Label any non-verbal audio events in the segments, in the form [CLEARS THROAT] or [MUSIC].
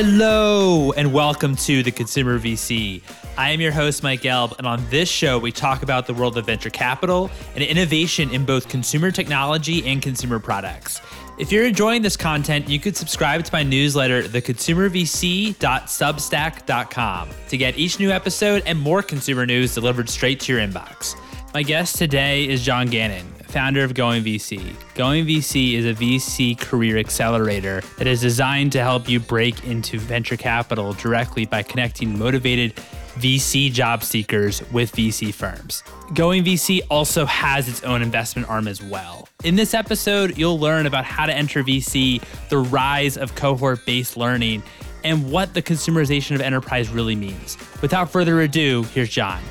Hello, and welcome to the Consumer VC. I am your host, Mike Gelb, and on this show, we talk about the world of venture capital and innovation in both consumer technology and consumer products. If you're enjoying this content, you could subscribe to my newsletter, theconsumervc.substack.com, to get each new episode and more consumer news delivered straight to your inbox. My guest today is John Gannon, founder of Going VC. Going VC is a VC career accelerator that is designed to help you break into venture capital directly by connecting motivated VC job seekers with VC firms. Going VC also has its own investment arm as well. In this episode, you'll learn about how to enter VC, the rise of cohort based learning, and what the consumerization of enterprise really means. Without further ado, here's John.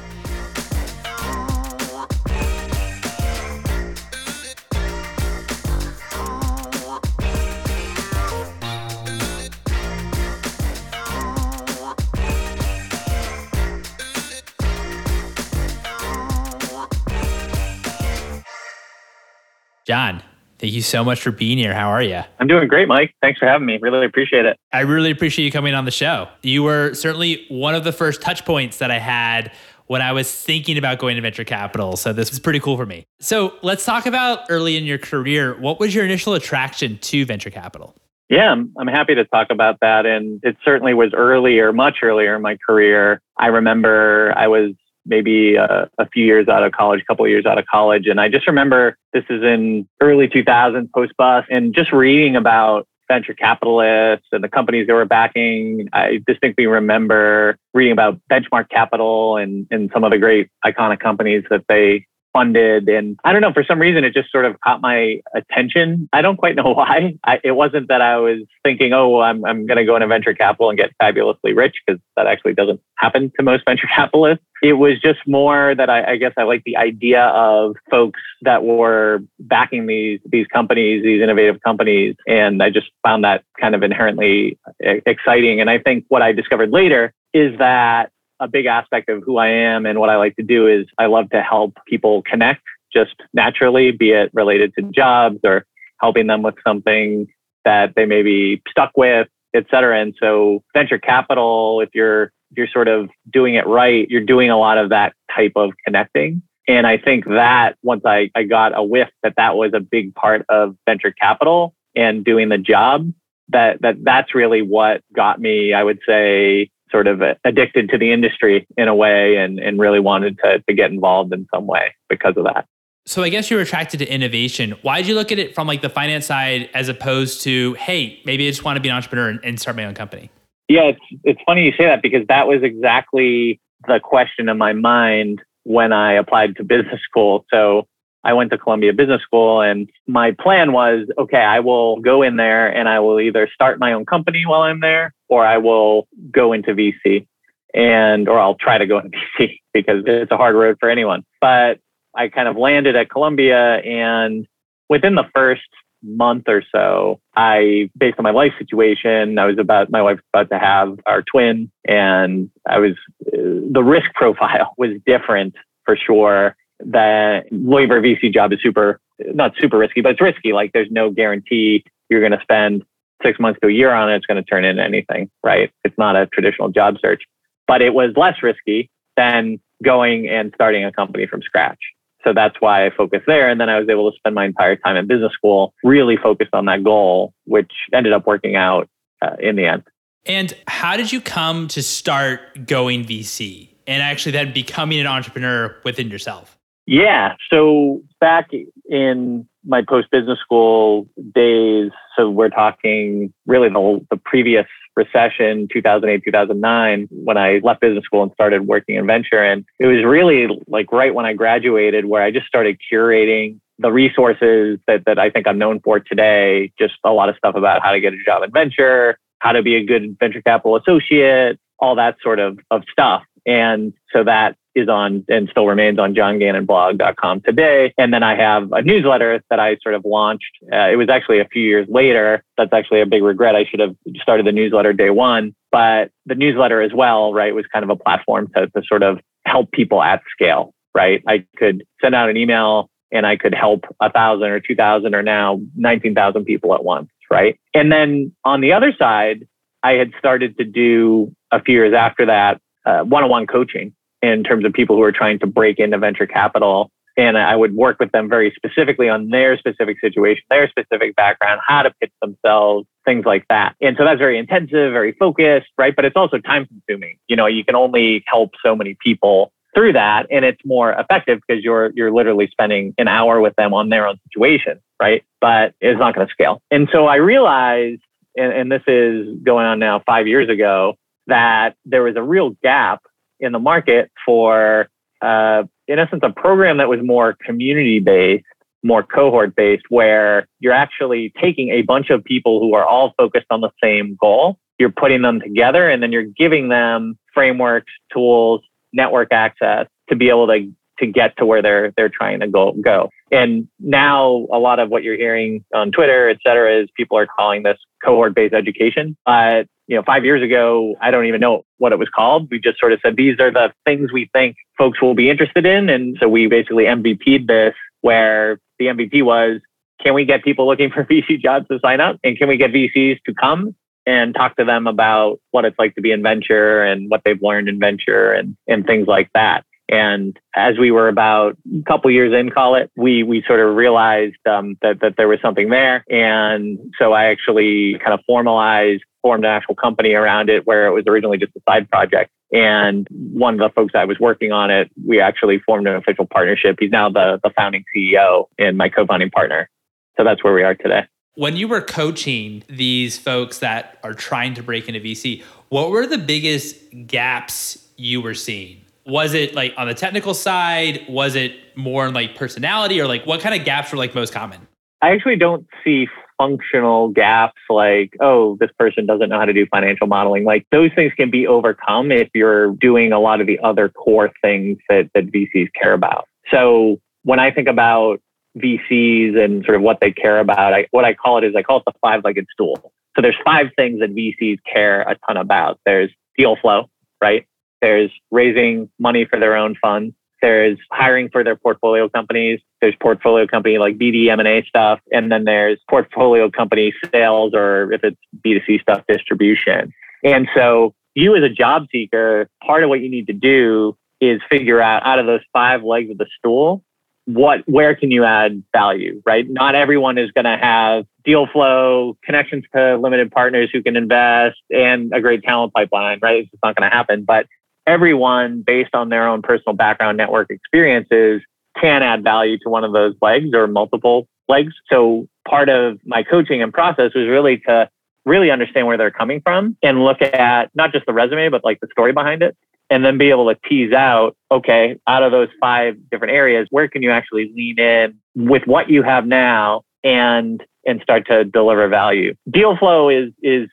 John, thank you so much for being here. How are you? I'm doing great, Mike. Thanks for having me. Really appreciate it. I really appreciate you coming on the show. You were certainly one of the first touch points that I had when I was thinking about going to venture capital. So this was pretty cool for me. So let's talk about early in your career. What was your initial attraction to venture capital? Yeah, I'm, I'm happy to talk about that. And it certainly was earlier, much earlier in my career. I remember I was maybe a, a, few years out of college, a couple of years out of college. And I just remember this is in early 2000s, post bust, and just reading about venture capitalists and the companies they were backing. I distinctly remember reading about Benchmark Capital and, and some of the great iconic companies that they funded. And I don't know, for some reason, it just sort of caught my attention. I don't quite know [LAUGHS] why. I, it wasn't that I was thinking, oh, I'm, I'm going to go into venture capital and get fabulously rich, because that actually doesn't happen to most [LAUGHS] venture capitalists. It was just more that I, I guess I like the idea of folks that were backing these these companies, these innovative companies, and I just found that kind of inherently eh, exciting. And I think what I discovered later is that a big aspect of who I am and what I like to do is I love to help people connect just naturally, be it related to jobs or helping them with something that they may be stuck with, et cetera. And so venture capital, if you're if you're sort of doing it right, you're doing a lot of that type of connecting. And I think that once I, I got a whiff that that was a big part of venture capital and doing the job, that, that that's really what got me, I would say, sort of addicted to the industry in a way and, and really wanted to, to get involved in some way because of that. So I guess you were attracted to innovation. Why did you look at it from like the finance side as opposed to, hey, maybe I just want to be an entrepreneur and, and start my own company? Yeah, it's it's funny you say that because that was exactly the question in my mind when I applied to business school. So I went to Columbia Business School and my plan was, okay, I will go in there and I will either start my own company while I'm there or I will go into VC and, or I'll try to go [LAUGHS] into VC because it's a hard road for anyone. But I kind of landed at Columbia and within the first month or so, I, based on my life situation, I was about, my wife was about to have our twin and I was, uh, the risk profile [LAUGHS] was different for sure that a VC job is super, not super risky, but it's risky. Like there's no guarantee you're going to spend six months to a year on it. It's going to turn into anything, right? It's not a traditional job search, but it was less risky than going and starting a company from scratch. So that's why I focused there. And then I was able to spend my entire time in business school really focused on that goal, which ended up working out uh, in the end. And how did you come to start going VC and actually then becoming an entrepreneur within yourself? Yeah. So back in my post business school days, so we're talking really the, the previous recession, 2008, 2009, when I left business school and started working in venture. And it was really like right when I graduated where I just started curating the resources that, that I think I'm known for today. Just a lot of stuff about how to get a job in venture, how to be a good venture capital associate, all that sort of, of stuff. And so that is on and still remains on johngannonblog.com today. And then I have a newsletter that I sort of launched. Uh, it was actually a few years later. That's actually a big regret. I should have started the newsletter day one. But the newsletter as well, right, was kind of a platform to, to sort of help people at scale, right? I could send out an email and I could help a thousand or two thousand or now 19,000 people at once, right? And then on the other side, I had started to do a few years after that one on one coaching in terms of people who are trying to break into venture capital. And I would work with them very specifically on their specific situation, their specific background, how to pitch themselves, things like that. And so that's very intensive, very focused, right? But it's also time consuming. You know, you can only help so many people through that and it's more effective because you're you're literally spending an hour with them on their own situation, right? But it's not going to scale. And so I realized and, and this is going on now 5 years ago that there was a real gap in the market for, uh, in essence, a program that was more community based, more cohort based, where you're actually taking a bunch of people who are all focused on the same goal. You're putting them together and then you're giving them frameworks, tools, network access to be able to to get to where they're they're trying to go go. And now a lot of what you're hearing on Twitter, et cetera, is people are calling this cohort based education. But you know, five years ago, I don't even know what it was called. We just sort of said these are the things we think folks will be interested in. And so we basically MVP'd this where the MVP was can we get people looking for [LAUGHS] VC jobs to sign up? And can we get VCs to come and talk to them about what it's like to be in venture and what they've learned in venture and, and things like that. And as we were about a couple years in, call it, we we sort of realized um, that that there was something there, and so I actually kind of formalized, formed an actual company around it, where it was originally just a side project. And one of the folks I was working on it, we actually formed an official partnership. He's now the the founding CEO and my co-founding partner. So that's where we are today. When you were coaching these folks that are trying to break into VC, what were the biggest gaps you were seeing? was it like on the technical side was it more in like personality or like what kind of gaps were like most common i actually don't see functional gaps like oh this person doesn't know how to do financial modeling like those things can be overcome if you're doing a lot of the other core things that, that vcs care about. So when i think about vcs and sort of what they care about I, what i call it is i call it the five-legged stool. So there's five things that vcs care a ton about. There's deal flow right? There's raising money for their own funds. There's hiring for their portfolio companies. There's portfolio company like BD M&A stuff. And then there's portfolio company sales or if it's B2C stuff, distribution. And so you as a job seeker, part of what you need to do is figure out out of those five legs of the stool, what where can you add value right not everyone is going to have deal flow connections to limited partners who can invest and a great talent pipeline right it's just not going to happen but everyone, based on their own personal background, network experiences, can add value to one of those legs or multiple legs. So part of my coaching and process was really to really understand where they're coming from and look at not just the resume, but like the story behind it. And then be able to tease out, okay, out of those five different areas, where can you actually lean in with what you have now and and start to deliver value. Deal flow is is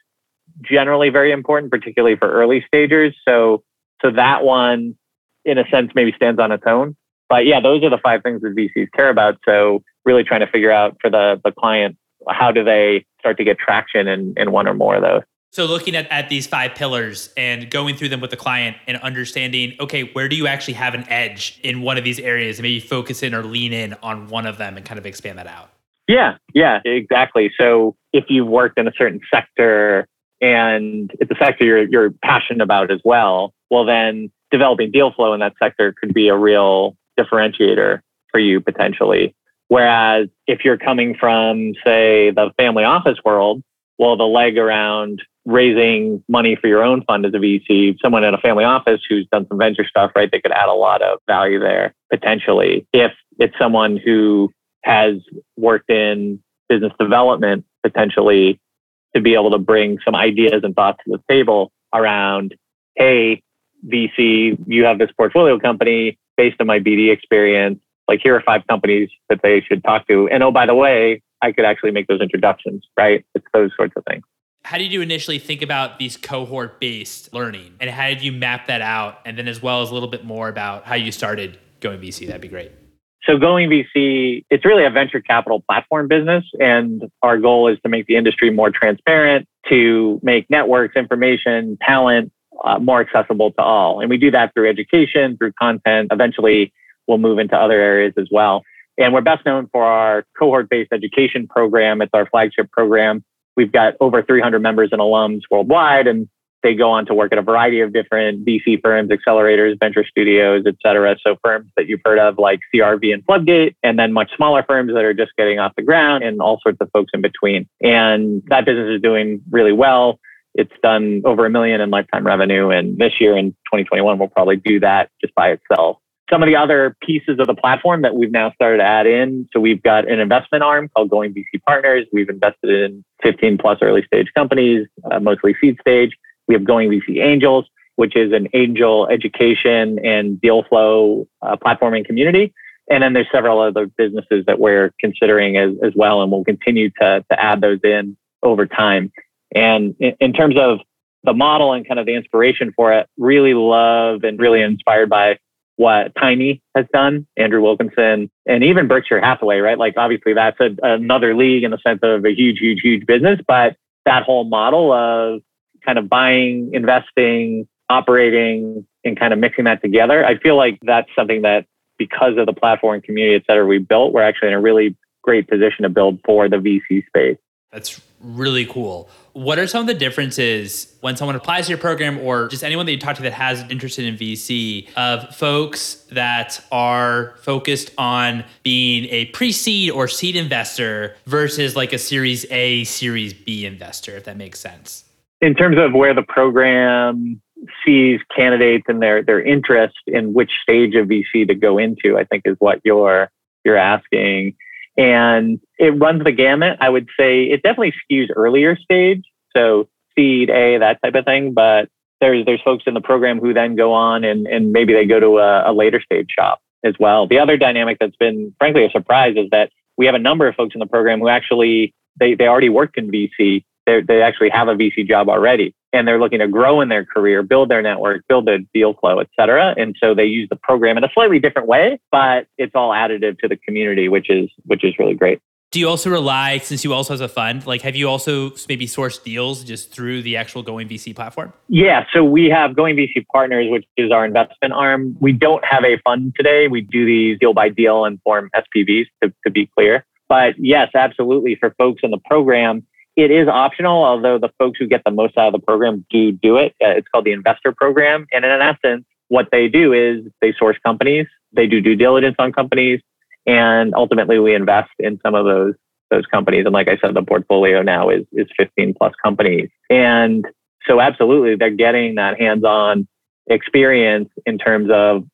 generally very important, particularly for early stagers. So so that one, in a sense, maybe stands on its own. But yeah, those are the five things that VCs care about. So really trying to figure out for the, the client, how do they start to get traction in, in one or more of those? So looking at, at these five pillars and going through them with the client and understanding, okay, where do you actually have an edge in one of these areas and maybe focus in or lean in on one of them and kind of expand that out? Yeah, yeah, exactly. So if you've worked in a certain sector and it's a sector you're, you're passionate about as well, well, then developing deal flow in that sector could be a real differentiator for you potentially. Whereas if you're coming from, say, the family office world, well, the leg around raising money for your own fund as a VC, someone at a family office who's done some venture stuff, right? They could add a lot of value there potentially. If it's someone who has worked in business development potentially to be able to bring some ideas and thoughts to the table around, hey, VC, you have this portfolio company based on my BD experience. Like, here are five companies that they should talk to. And oh, by the way, I could actually make those introductions, right? It's those sorts of things. How did you initially think about these cohort based learning? And how did you map that out? And then, as well as a little bit more about how you started going VC, that'd be great. So going VC, it's really a venture capital platform business. And our goal is to make the industry more transparent, to make networks, information, talent uh, more accessible to all. And we do that through education, through content. Eventually, we'll move into other areas as well. And we're best known for our cohort based education program. It's our flagship program. we've got over 300 members and alums worldwide, and they go on to work at a variety of different VC firms, accelerators, venture studios, et cetera. So firms that you've heard of like CRV and Floodgate, and then much smaller firms that are just getting off the ground and all sorts of folks in between. And that business is doing really well. It's done over a million in lifetime revenue. And this year in 2021, we'll probably do that just by itself. Some of the other pieces of the platform that we've now started to add in. So we've got an investment arm called Going VC Partners. We've invested in 15 plus early stage companies, uh, mostly seed stage. We have Going VC Angels, which is an angel education and deal flow uh, platform and community. And then there's several other businesses that we're considering as, as well, and we'll continue to, to add those in over time. And in, terms of the model and kind of the inspiration for it, really love and really inspired by what Tiny has done, Andrew Wilkinson, and even Berkshire Hathaway, right? Like obviously that's a, another league in the sense of a huge, huge, huge business, but that whole model of kind of buying, investing, operating, and kind of mixing that together, I feel like that's something that because of the platform community, et cetera, we built, we're actually in a really great position to build for the VC space. That's really cool. What are some of the differences when someone applies to your program or just anyone that you talk to that has an interest in VC of folks that are focused on being a pre-seed or seed investor versus like a series A, series B investor, if that makes sense? In terms of where the program sees candidates and their their interest in which stage of VC to go into, I think is what you're you're asking and it runs the gamut. I would say it definitely skews earlier stage, so seed A, that type of thing. But there's there's folks in the program who then go on and and maybe they go to a, a later stage shop as well. The other dynamic that's been frankly a surprise is that we have a number of folks in the program who actually they they already work in VC. They they actually have a VC job already and they're looking to grow in their career, build their network, build their deal flow, et cetera. And so they use the program in a slightly different way, but it's all additive to the community, which is which is really great. Do you also rely, since you also have a fund, like have you also maybe sourced deals just through the actual Going VC platform? Yeah, so we have Going VC Partners, which is our investment arm. We don't have a fund today. We do these deal by deal and form SPVs to, to be clear. But yes, absolutely. For folks in the program, it is optional, although the folks who get the most out of the program do do it. Uh, it's called the investor program. And in essence, what they do is they source companies, they do due diligence on companies, and ultimately we invest in some of those those companies. And like I said, the portfolio now is is 15 plus companies. And so absolutely they're getting that hands-on experience in terms of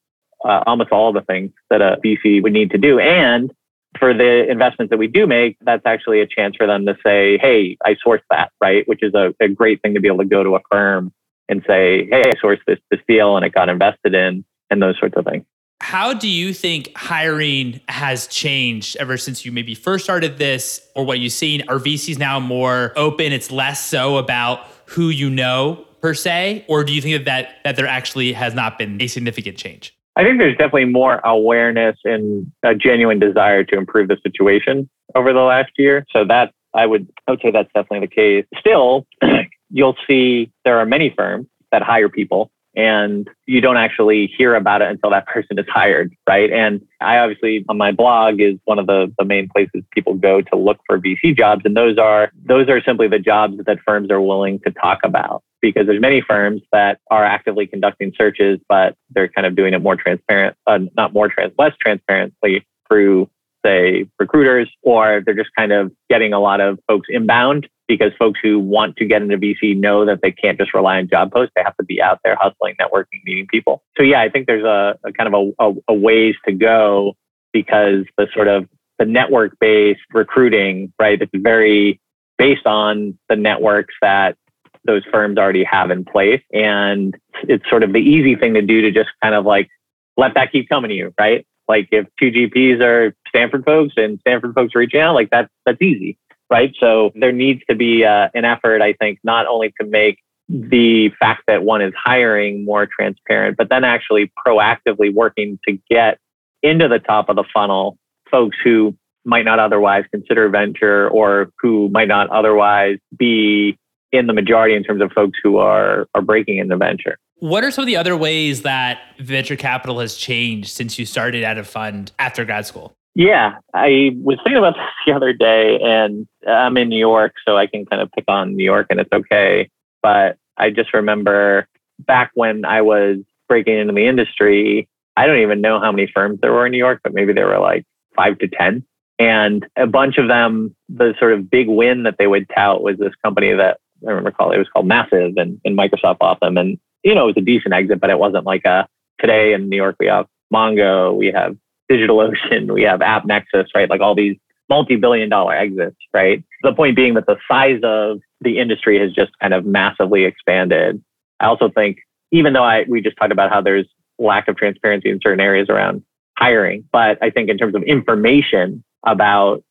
uh, almost all the things that a VC would need to do. And for the investments that we do make, that's actually a chance for them to say, hey, I sourced that, right? Which is a, a great thing to be able to go to a firm and say, hey, I sourced this, this deal and it got invested in, and those sorts of things. How do you think hiring has changed ever since you maybe first started this or what you've seen? Are VCs now more open? It's less so about who you know per se? Or do you think that, that, that there actually has not been a significant change? I think there's definitely more awareness and a genuine desire to improve the situation over the last year. So that I would I would say that's definitely the case. Still, [CLEARS THROAT] you'll see there are many firms that hire people and you don't actually hear about it until that [LAUGHS] person is hired, right? And I obviously on my blog is one of the, the main places people go to look for VC jobs. And those are those are simply the jobs that firms are willing to talk about because there's many firms that are actively conducting searches, but they're kind of doing it more transparent, uh, not more trans, less transparently through say recruiters, or they're just kind of getting a lot of folks inbound because folks who want to get into VC know that they can't just rely on job posts. They have to be out there hustling, networking, meeting people. So yeah, I think there's a, a kind of a, a, a ways to go because the sort of the network based recruiting, right? It's very based on the networks that those firms already have in place. And it's sort of the easy thing to do to just kind of like let that keep coming to you, right? Like if two GPs are Stanford folks and Stanford folks reaching out, like that's that's easy, right? So there needs to be uh, an effort, I think, not only to make the fact that one is hiring more transparent, but then actually proactively working to get into the top of the funnel folks who might not otherwise consider venture or who might not otherwise be in the majority in terms of folks who are are breaking into venture. What are some of the other ways that venture capital has changed since you started at a fund after grad school? Yeah, I was thinking about [LAUGHS] this the other day, and I'm in New York, so I can kind of pick on New York, and it's okay. But I just remember back when I was breaking into the industry, I don't even know how many firms there were in New York, but maybe there were like five to 10. And a bunch of them, the sort of big win that they would tout was this company that I remember called, it was called Massive and, and Microsoft bought them. And, you know, it was a decent exit, but it wasn't like a today in New York, we have Mongo, we have DigitalOcean, we have AppNexus, right? Like all these multi-billion dollar exits, right? The point being that the size of the industry has just kind of massively expanded. I also think, even though I we just talked about how there's lack of transparency in certain areas around hiring, but I think in terms of information about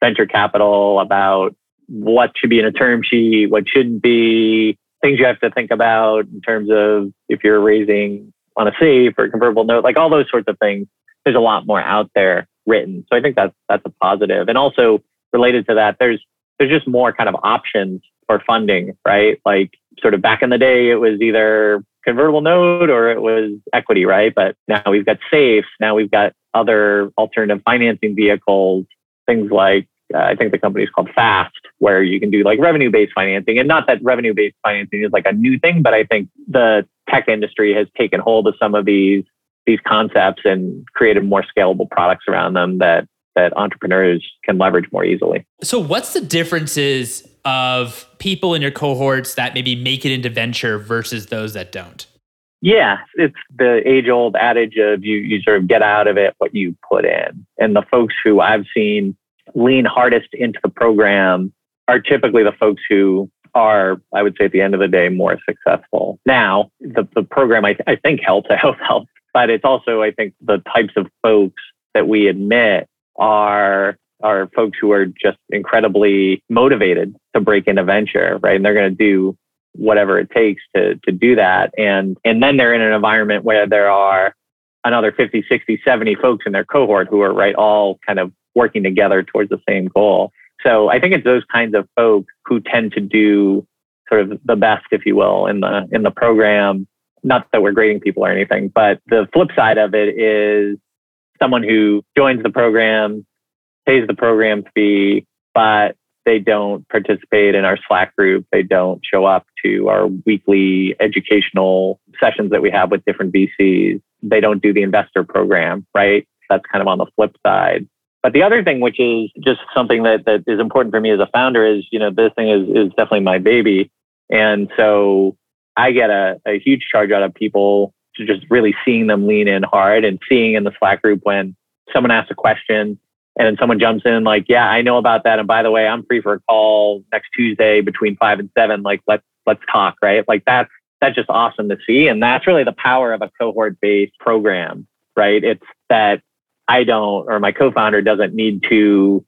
venture capital, about what should be in a term sheet, what shouldn't be, things you have to think about in terms of if you're raising on a safe or a convertible note, like all those sorts of things. There's a lot more out there written. So I think that's that's a positive. And also related to that, there's there's just more kind of options for funding, right? Like sort of back in the day, it was either convertible note or it was equity, right? But now we've got safe. Now we've got other alternative financing vehicles, things like uh, I think the company is called Fast, where you can do like revenue based financing. And not that revenue based financing is like a new thing, but I think the tech industry has taken hold of some of these these concepts and created more scalable products around them that that entrepreneurs can leverage more easily. So what's the differences of people in your cohorts that maybe make it into venture versus those that don't? Yeah, it's the age old adage of you, you sort of get out of it what you put in. And the folks who I've seen lean hardest into the program are typically the folks who are, I would say, at the end of the day, more successful. Now, the, the program I, th- I think helps. [LAUGHS] I hope helps, but it's also, I think, the types of folks that we admit are are folks who are just incredibly motivated to break into venture, right? And they're going to do whatever it takes to to do that. And and then they're in an environment where there are another 50, 60, 70 folks in their cohort who are right all kind of working together towards the same goal. So I think it's those kinds of folks who tend to do sort of the best, if you will, in the in the program. Not that we're grading people or anything, but the flip side of it is someone who joins the program, pays the program fee, but they don't participate in our Slack group. They don't show up to our weekly educational sessions that we have with different VCs. They don't do the investor program, right? That's kind of on the flip side. But the other thing, which is just something that, that is important for me as a founder, is you know this thing is is definitely my baby, and so I get a, a huge charge out of people to just really seeing them lean in hard and seeing in the Slack group when someone asks a question and then someone jumps in like, yeah, I know about that. And by the way, I'm free for a call next Tuesday between five and seven. Like, let's, let's talk, right? Like that's, that's just awesome to see. And that's really the power of a cohort based program, right? It's that I don't, or my co-founder doesn't need to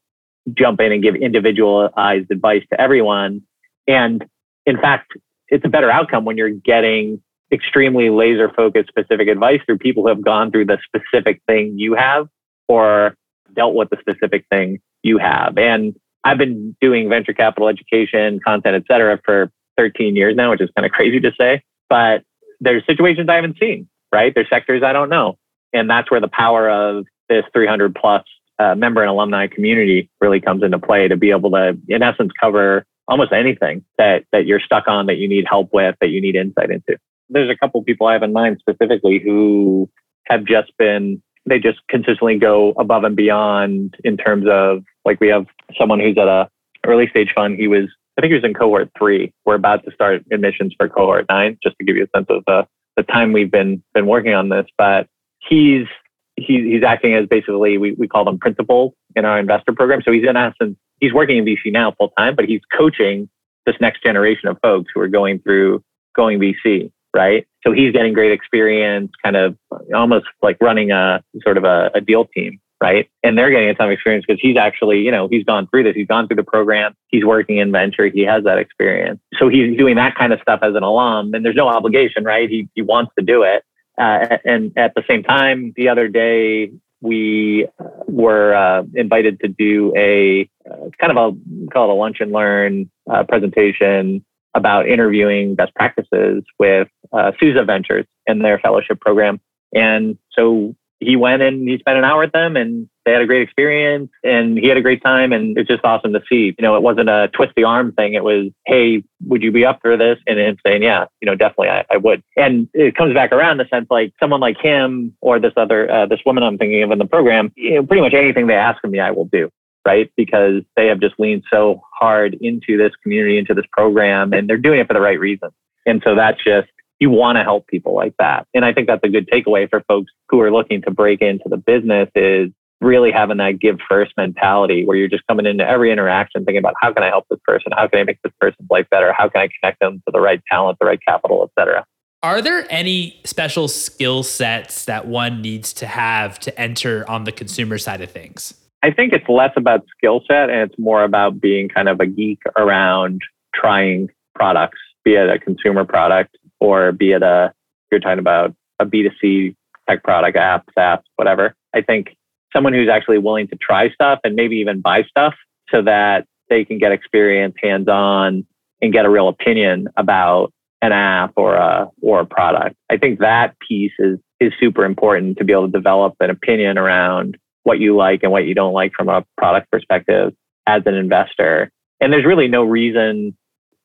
jump in and give individualized advice to everyone. And in fact, it's a better outcome when you're getting extremely laser focused specific advice through people who have gone through the specific thing you have or dealt with the specific thing you have. And I've been doing venture capital education, content, et cetera, for 13 years now, which is kind of crazy to say. But there's situations I haven't seen, right? There's sectors I don't know. And that's where the power of this 300 plus uh, member and alumni community really comes into play to be able to, in essence, cover almost anything that, that you're stuck on, that you need help with, that you need insight into. There's a couple people I have in mind specifically who have just been they just consistently go above and beyond in terms of like we have someone who's at a early stage fund. He was I think he was in cohort three. We're about to start admissions for cohort nine, just to give you a sense of the the time we've been been working on this. But he's he, he's acting as basically we, we call them principals in our investor program. So he's in essence he's working in VC now full time, but he's coaching this next generation of folks who are going through going VC right? So he's getting great experience, kind of almost like running a sort of a, a deal team, right? And they're getting a ton of experience because he's actually, you know, he's gone through this. He's gone through the program. He's working in venture. He has that experience. So he's doing that kind of stuff as an alum, and there's no obligation, right? He he wants to do it. Uh, and at the same time, the other day we were uh, invited to do a uh, kind of a call it a lunch and learn uh, presentation about interviewing best practices with uh, Susa Ventures and their fellowship program. And so he went and he spent an hour with them and they had a great experience and he had a great time and it's just awesome to see. You know, it wasn't a twist the arm thing. It was, hey, would you be up for this? And him saying, yeah, you know, definitely I, I would. And it comes back around the sense like someone like him or this other, uh, this woman I'm thinking of in the program, you know, pretty much anything they ask of me, I will do. Right. Because they have just leaned so hard into this community, into this program, and they're doing it for the right reason. And so that's just, you want to help people like that. And I think that's a good takeaway for folks who are looking to break into the business is really having that give first mentality where you're just coming into every interaction thinking about how can I help this person? How can I make this person's life better? How can I connect them to the right talent, the right capital, et cetera? Are there any special skill sets that one needs to have to enter on the consumer side of things? I think it's less about skill set and it's more about being kind of a geek around trying products, be it a consumer product or be it a, you're talking about a B2C tech product, apps, apps, whatever. I think someone who's actually willing to try stuff and maybe even buy stuff so that they can get experience hands on and get a real opinion about an app or a or a product. I think that piece is is super important to be able to develop an opinion around what you like and what you don't like from a product perspective as an investor. And there's really no reason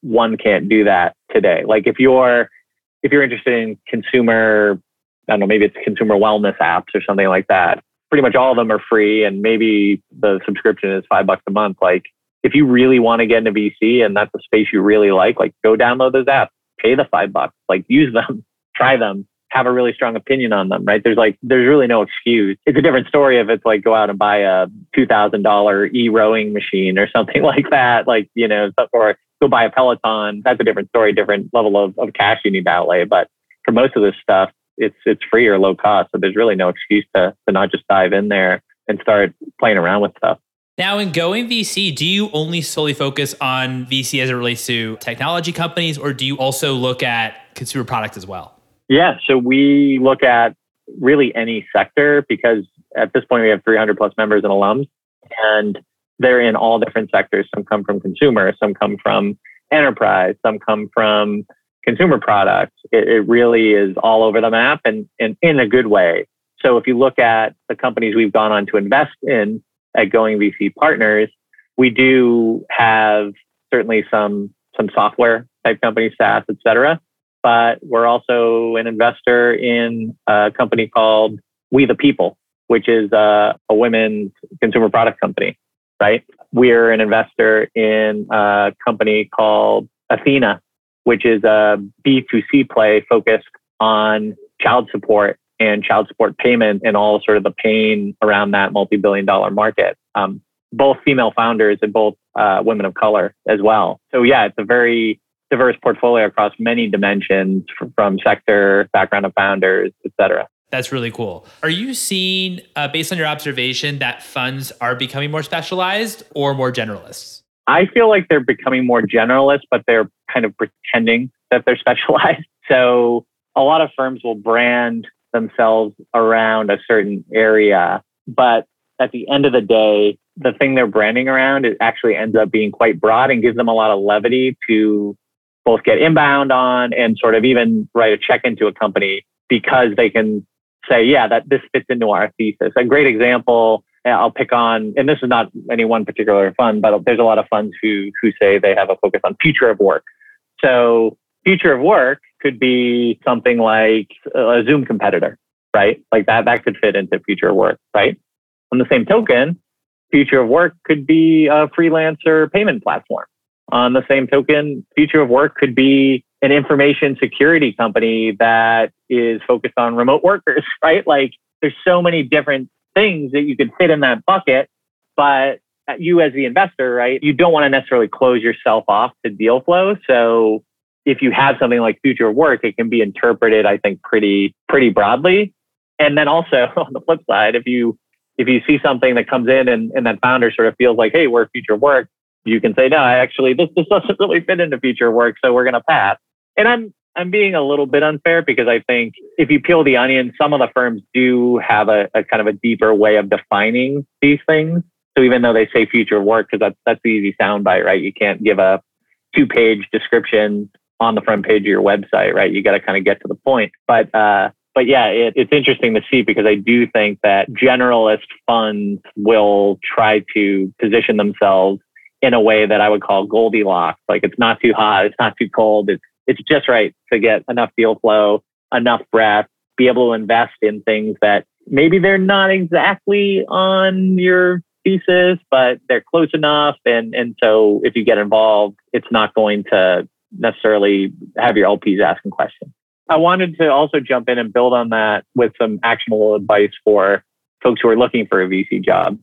one can't do that today. Like if you're if you're interested in consumer, I don't know, maybe it's consumer wellness apps or something like that. Pretty much all of them are free, and maybe the subscription is five bucks a month. Like, if you really want to get into VC and that's a space you really like, like go download those apps, pay the five bucks, like [LAUGHS] use them, try them, have a really strong opinion on them, right? There's like, there's really no excuse. It's a different story if it's like go out and buy a $2,000 e rowing machine or something [LAUGHS] like that, like, you know, or go buy a Peloton. That's a different story, different level of, of cash you need to outlay. But for most of this stuff, it's it's free or low cost. So there's really no excuse to to not just dive in there and start playing around with stuff. Now, in going VC, do you only solely focus on VC as it relates to technology companies, or do you also look at consumer products as well? Yeah, so we look at really any sector because at this point we have 300 plus members and alums, and they're in all different sectors. Some come from consumer, some come from enterprise, some come from consumer products. It, it really is all over the map and, and in a good way. So if you look at the companies we've gone on to invest in at Going VC Partners, we do have certainly some some software type companies, SaaS, et cetera. But we're also an investor in a company called We the People, which is a, a women's consumer product company right? We're an investor in a company called Athena, which is a B2C play focused on child support and child support payment and all sort of the pain around that multi-billion dollar market. Um, both female founders and both uh, women of color as well. So yeah, it's a very diverse portfolio across many dimensions from sector, background of founders, et cetera. That's really cool. Are you seeing, uh, based on your observation, that funds are becoming more specialized or more generalists? I feel like they're becoming more generalist, but they're kind of pretending that they're [LAUGHS] specialized. So a lot of firms will brand themselves around a certain area, but at the end of the day, the thing they're branding around it actually ends up being quite broad and gives them a lot of levity to both get inbound on and sort of even write a check into a company because they can say, yeah, that this fits into our thesis. A great example uh, I'll pick on, and this is not any one particular fund, but there's a lot of funds who who say they have a focus on future of work. So future of work could be something like a Zoom competitor, right? Like that that could fit into future of work, right? On the same token, future of work could be a freelancer payment platform. On the same token, future of work could be an information security company that is focused on remote workers, [LAUGHS] right? Like there's so many different things that you could fit in that bucket, but you as the investor, right, you don't want to necessarily close yourself off to deal flow. So if you have something like future work, it can be interpreted, I think, pretty pretty broadly. And then also [LAUGHS] on the flip side, if you if you see something that comes in and, and that founder sort of feels like, hey, we're future work, you can say, no, actually this this [LAUGHS] doesn't really fit into future work, so we're gonna pass. And I'm I'm being a little bit unfair because I think if you peel the onion, some of the firms do have a, a kind of a deeper way of defining these things. So even though they say future work, because that's that's the easy soundbite, right? You can't give a two page description on the front page of your website, right? You got to kind of get to the point. But uh, but yeah, it, it's interesting to see because I do think that generalist funds will try to position themselves in a way that I would call Goldilocks. Like it's not too hot, it's not too cold, it's it's just right to get enough deal flow, enough breath, be able to invest in things that maybe they're not exactly on your thesis, but they're close enough. And and so if you get involved, it's not going to necessarily have your LPs asking questions. I wanted to also jump in and build on that with some actionable advice for folks who are looking for a VC job.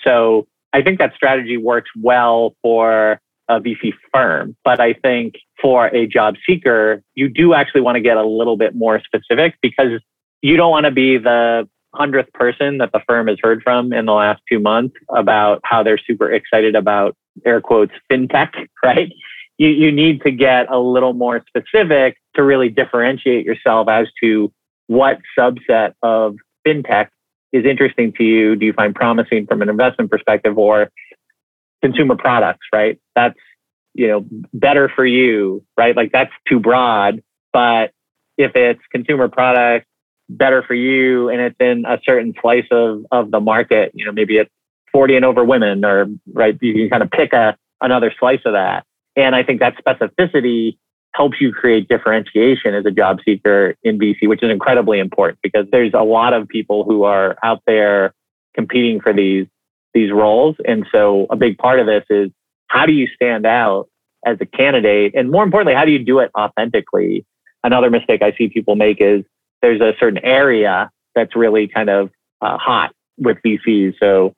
So I think that strategy works well for a VC firm, but I think for a job seeker, you do actually want to get a little bit more specific because you don't want to be the hundredth person that the firm has heard from in the last two months about how they're super excited about air quotes fintech, [LAUGHS] right? You, you need to get a little more specific to really differentiate yourself as to what subset of fintech is interesting to you. Do you find promising from an investment perspective or consumer products, right? That's, you know, better for you, right? Like that's too broad. But if it's consumer products, better for you and it's in a certain slice of, of the market, you know, maybe it's 40 and over women or right, you can kind of pick a another slice of that. And I think that specificity helps you create differentiation as a job seeker in VC, which is incredibly important because there's a lot of people who are out there competing for these these roles. And so a big part of this is how do you stand out as a candidate? And more importantly, how do you do it authentically? Another mistake I see people make is there's a certain area that's really kind of uh, hot with VCs. So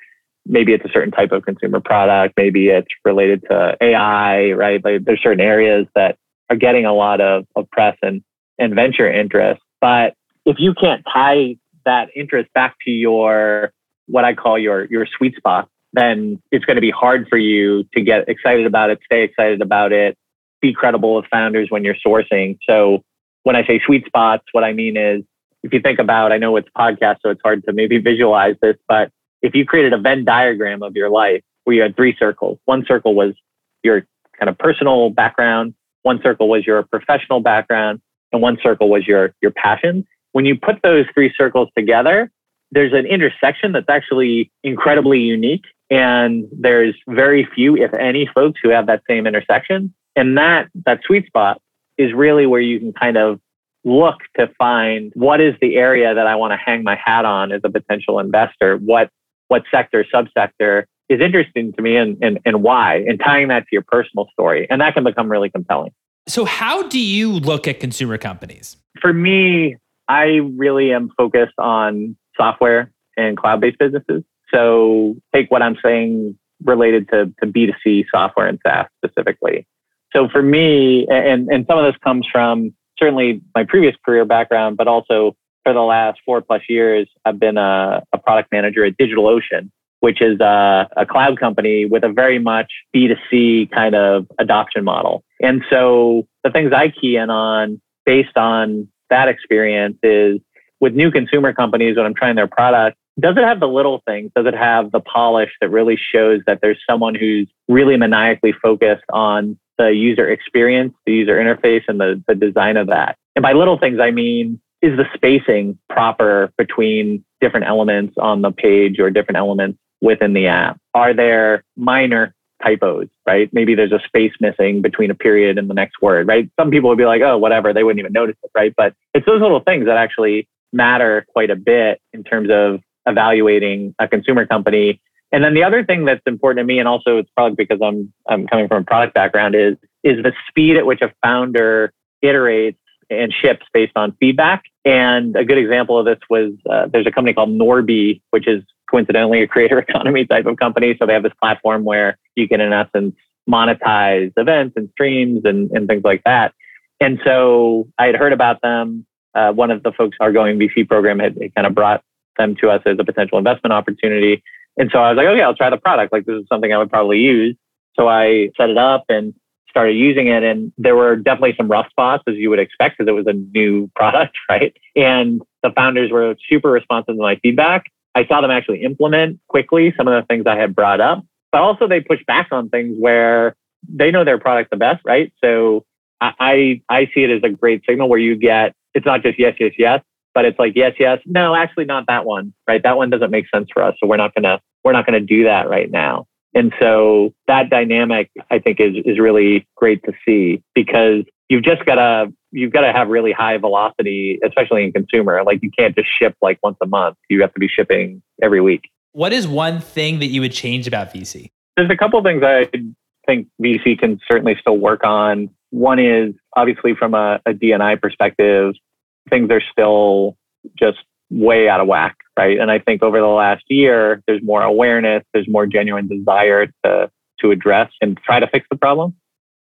maybe it's a certain type of consumer product, maybe it's related to AI, right? Like there's certain areas that are getting a lot of, of press and, and venture interest. But if you can't tie that interest back to your what I call your your sweet spot, then it's going to be hard for you to get excited about it, stay excited about it, be credible with founders when you're sourcing. So when I say sweet spots, what I mean is if you think about, I know it's podcast, so it's hard to maybe visualize this, but if you created a Venn diagram of your life where you had three circles, one circle was your kind of personal background, one circle was your professional background, and one circle was your your passion. When you put those three circles together, there's an intersection that's actually incredibly unique. And there's very few, if any, folks who have that same intersection. And that that sweet spot is really where you can kind of look to find what is the area that I want to hang my hat on as a potential investor. What what sector, subsector is interesting to me and, and, and why, and tying that to your personal story. And that can become really compelling. So, how do you look at consumer companies? For me, I really am focused on software and cloud based businesses. So, take what I'm saying related to, to B2C software and SaaS specifically. So, for me, and, and some of this comes from certainly my previous career background, but also for the last four plus years, I've been a, a product manager at DigitalOcean, which is a, a, cloud company with a very much B2C kind of adoption model. And so the things I key in on based on that experience is with new consumer companies, when I'm trying their product, does it have the little things? Does it have the polish that really shows that there's someone who's really maniacally focused on the user experience, the user interface, and the, the design of that? And by little things, I mean, is the spacing proper between different elements on the page or different elements within the app? Are there minor typos, right? Maybe there's a space missing between a period and the next word, right? Some people would be like, oh, whatever, they wouldn't even notice it, right? But it's those little things that actually matter quite a bit in terms of evaluating a consumer company. And then the other thing that's important to me, and also it's probably because I'm I'm coming from a product background, is is the speed at which a founder iterates and ships based on feedback. And a good example of this was uh, there's a company called Norby, which is coincidentally a creator [LAUGHS] economy type of company. So they have this platform where you can, in essence, monetize events and streams and, and things like that. And so I had heard about them. Uh, one of the folks our going VC program had, kind of brought them to us as a potential investment opportunity. And so I was like, okay, I'll try the product. Like this is something I would probably use. So I set it up and started using it. And there were definitely some rough spots, as you would expect, because it was a new [LAUGHS] product, right? And the founders were super responsive to my feedback. I saw them actually implement quickly some of the things I had brought up, but also they push back on things where they know their product the best, right? So I, I see it as a great signal where you get it's not just yes, yes, yes, but it's like yes, yes, no, actually not that one, right? That one doesn't make sense for us, so we're not gonna we're not gonna do that right now. And so that dynamic, I think, is is really great to see because you've just got to you've got to have really high velocity, especially in consumer. Like you can't just ship like once a month. You have to be shipping every week. What is one thing that you would change about VC? There's a couple things I think VC can certainly still work on. One is obviously from a, a DNI perspective, things are still just way out of whack, right? And I think over the last year, there's more awareness, there's more genuine desire to to address and try to fix the problem,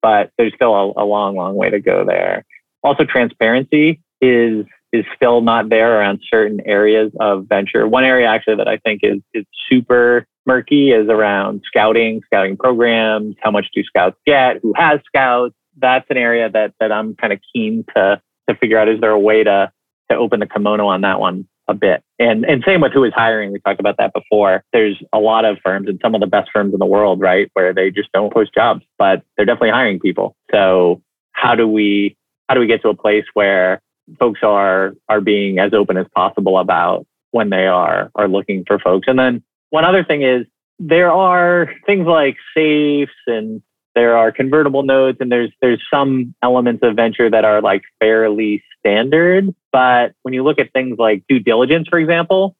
but there's still a, a long, long way to go there. Also, transparency is is still not there around certain areas of venture. One area actually that I think is is super murky is around scouting, scouting programs, how much do scouts get, who has scouts. That's an area that that I'm kind of keen to to figure out is there a way to to open the kimono on that one a bit. And and same with who is hiring. We talked about that before. There's a lot of firms and some of the best firms in the world, right, where they just don't post jobs, but they're definitely hiring people. So how do we how do we get to a place where folks are are being as open as possible about when they are are looking for folks? And then one other thing is there are things like SAFEs and there are convertible notes and there's there's some elements of venture that are like fairly standard. But when you look at things like due diligence for example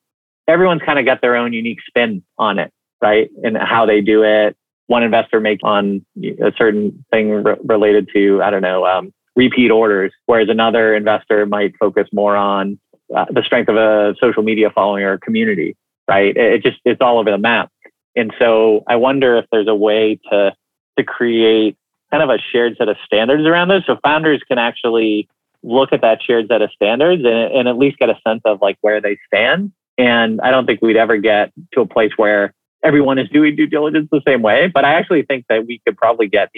everyone's kind of got their own unique spin on it right? And how they do it. One investor make on a certain thing re- related to i don't know um, repeat orders whereas another investor might focus more on uh, the strength of a social media following or community right? It, it just it's all over the map. And so i wonder if there's a way to to create kind of a shared set of standards around this. So founders can actually look at that shared set of standards and, and at least get a sense of like where they stand. And I don't think we'd ever get to a place where everyone is doing due diligence the same way. But I actually think that we could probably get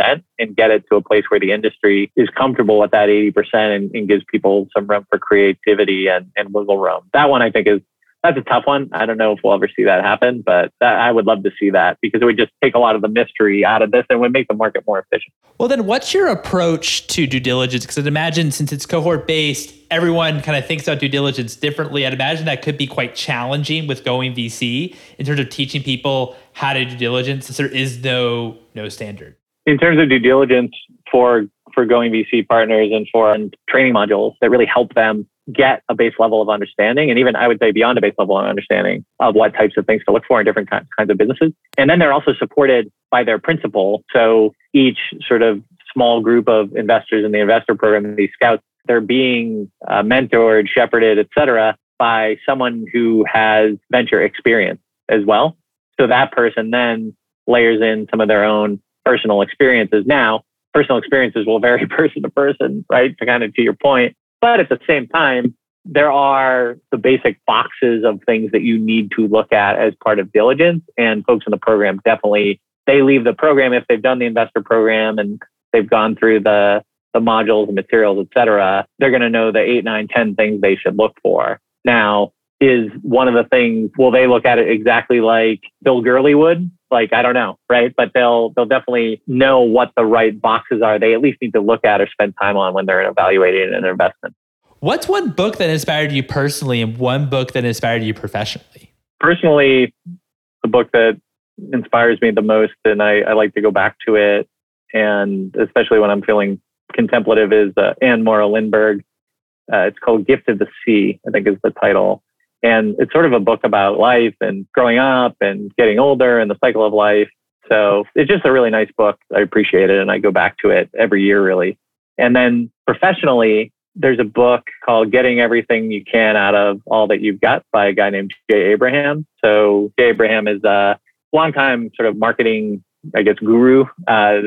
80% and get it to a place where the industry is comfortable with that 80% and, and gives people some room for creativity and, and wiggle room. That one I think is that's a tough one. I don't know if we'll ever see that happen, but that, I would love to see that because it would just take a lot of the mystery out of this and would make the market more efficient. Well, then what's your approach to due diligence? Because I'd imagine since it's cohort based, everyone kind of thinks about due diligence differently. I'd imagine that could be quite challenging with going VC in terms of teaching people how to do diligence since there is no no standard. In terms of due diligence for for going VC partners and for training modules that really help them get a base level of understanding and even I would say beyond a base level of understanding of what types of things to look for in different kinds of businesses. And then they're also supported by their principal. So each sort of small group of investors in the investor program, these scouts, they're being uh, mentored, shepherded, et cetera, by someone who has venture experience as well. So that person then layers in some of their own personal experiences. Now, personal experiences will vary [LAUGHS] person to person, right? To kind of to your point. But at the same time, there are the basic boxes of things that you need to look at as part of diligence. And folks in the program definitely they leave the program if they've done the investor program and they've gone through the the modules and materials, et cetera, they're going to know the eight, nine, ten things they should look for. Now, is one of the things, will they look at it exactly like Bill Gurley would? Like, I don't know, right? But they'll, they'll definitely know what the right boxes are. They at least need to look at or spend time on when they're evaluating an investment. What's one book that inspired you personally and one book that inspired you professionally? Personally, the book that inspires me the most, and I, I like to go back to it, and especially when I'm feeling contemplative, is uh, Anne Morrow Lindbergh. Uh, it's called Gift of the Sea, I think is the title. And it's sort of a book about life and growing up and getting older and the cycle of life. So it's just a really nice book. I appreciate it and I go back to it every year, really. And then professionally, there's a book called Getting Everything You Can Out of All That You've Got by a guy named Jay Abraham. So Jay Abraham is a longtime sort of marketing, I guess, guru, uh,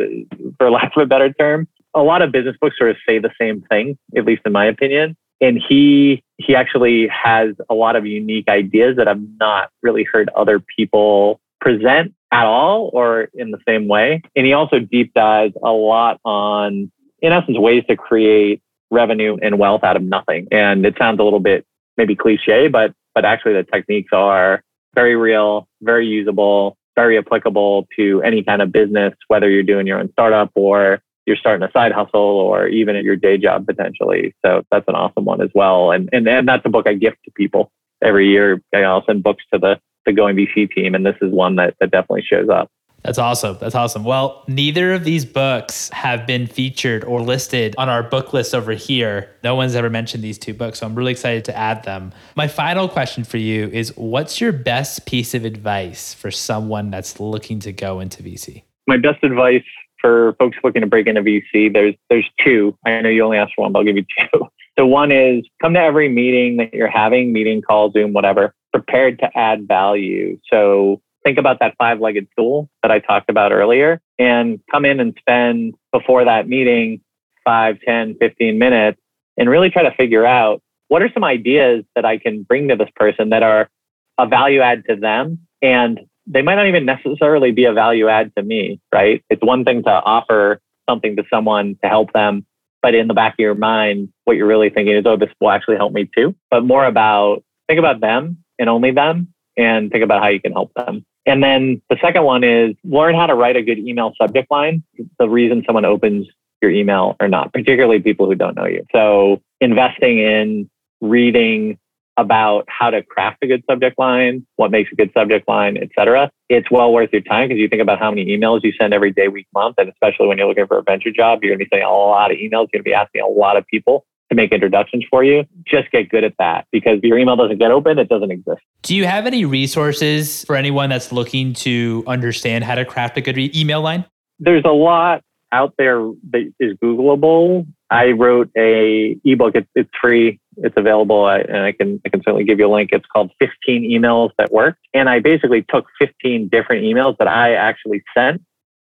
for lack of a better term. A lot of business books sort of say the same thing, at least in my opinion and he he actually has a lot of unique ideas that I've not really heard other people present at all or in the same way. And he also deep dives a lot on, in essence, ways to create revenue and wealth out of nothing. And it sounds a little bit maybe cliche, but but actually the techniques are very real, very usable, very applicable to any kind of business, whether you're doing your own startup or you're starting a side hustle or even at your day job potentially. So that's an awesome one as well. And and, and that's a book I gift to people every year. I'll send books to the the Going VC team, and this is one that, that definitely shows up. That's awesome. That's awesome. Well, neither of these books have been featured or listed on our book list over here. No one's ever mentioned these two books, so I'm really excited to add them. My final question for you is what's your best piece of advice for someone that's looking to go into VC? My best advice for folks looking to break into VC, there's there's two. I know you only asked for one, but I'll give you two. [LAUGHS] So one is come to every meeting that you're having, meeting, call, Zoom, whatever, prepared to add value. So think about that five legged stool that I talked about earlier and come in and spend before that meeting 5, 10, 15 minutes and really try to figure out what are some ideas that I can bring to this person that are a value add to them. And they might not even necessarily be a value add to me, right? It's one thing to offer something to someone to help them. But in the back of your mind, what you're really thinking is, oh, this will actually help me too. But more about think about them and only them and think about how you can help them. And then the second one is learn how to write a good email subject line. The reason someone opens your email or not, particularly people who don't know you. So investing in reading about how to craft a good subject line, what makes a good subject line, et cetera. It's well worth your time because you think about how many emails you send every day, week, month. And especially when you're looking for a venture job, you're going to be sending a lot of emails. You're going to be asking a lot of people to make introductions for you. Just get good at that because your email doesn't get open, it doesn't exist. Do you have any resources for anyone that's looking to understand how to craft a good re- email line? There's a lot out there that is Googleable. I wrote a ebook. It's, it's free. It's available, and I can I can certainly give you a link. It's called 15 Emails That Work, and I basically took 15 different emails that I actually sent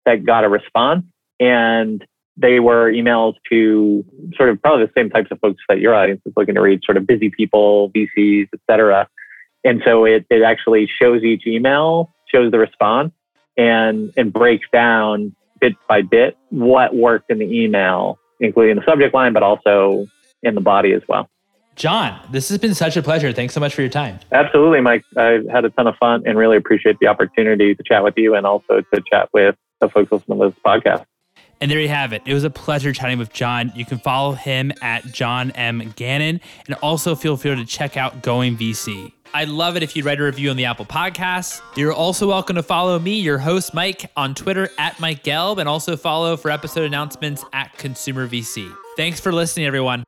that got a response, and they were emails to sort of probably the same types of folks that your audience is looking to read, sort of busy people, VCs, et cetera. And so it, it actually shows each email, shows the response, and, and breaks down bit by bit what worked in the email, including the subject line, but also in the body as well. John, this has been such a pleasure. Thanks so much for your time. Absolutely, Mike. I've had a ton of fun and really appreciate the opportunity to chat with you and also to chat with the folks listening to this podcast. And there you have it. It was a pleasure chatting with John. You can follow him at John M. Gannon and also feel free to check out Going VC. I'd love it if you'd write a review on the Apple Podcasts. You're also welcome to follow me, your host, Mike, on Twitter at Mike Gelb, and also follow for episode announcements at Consumer VC. Thanks for listening, everyone.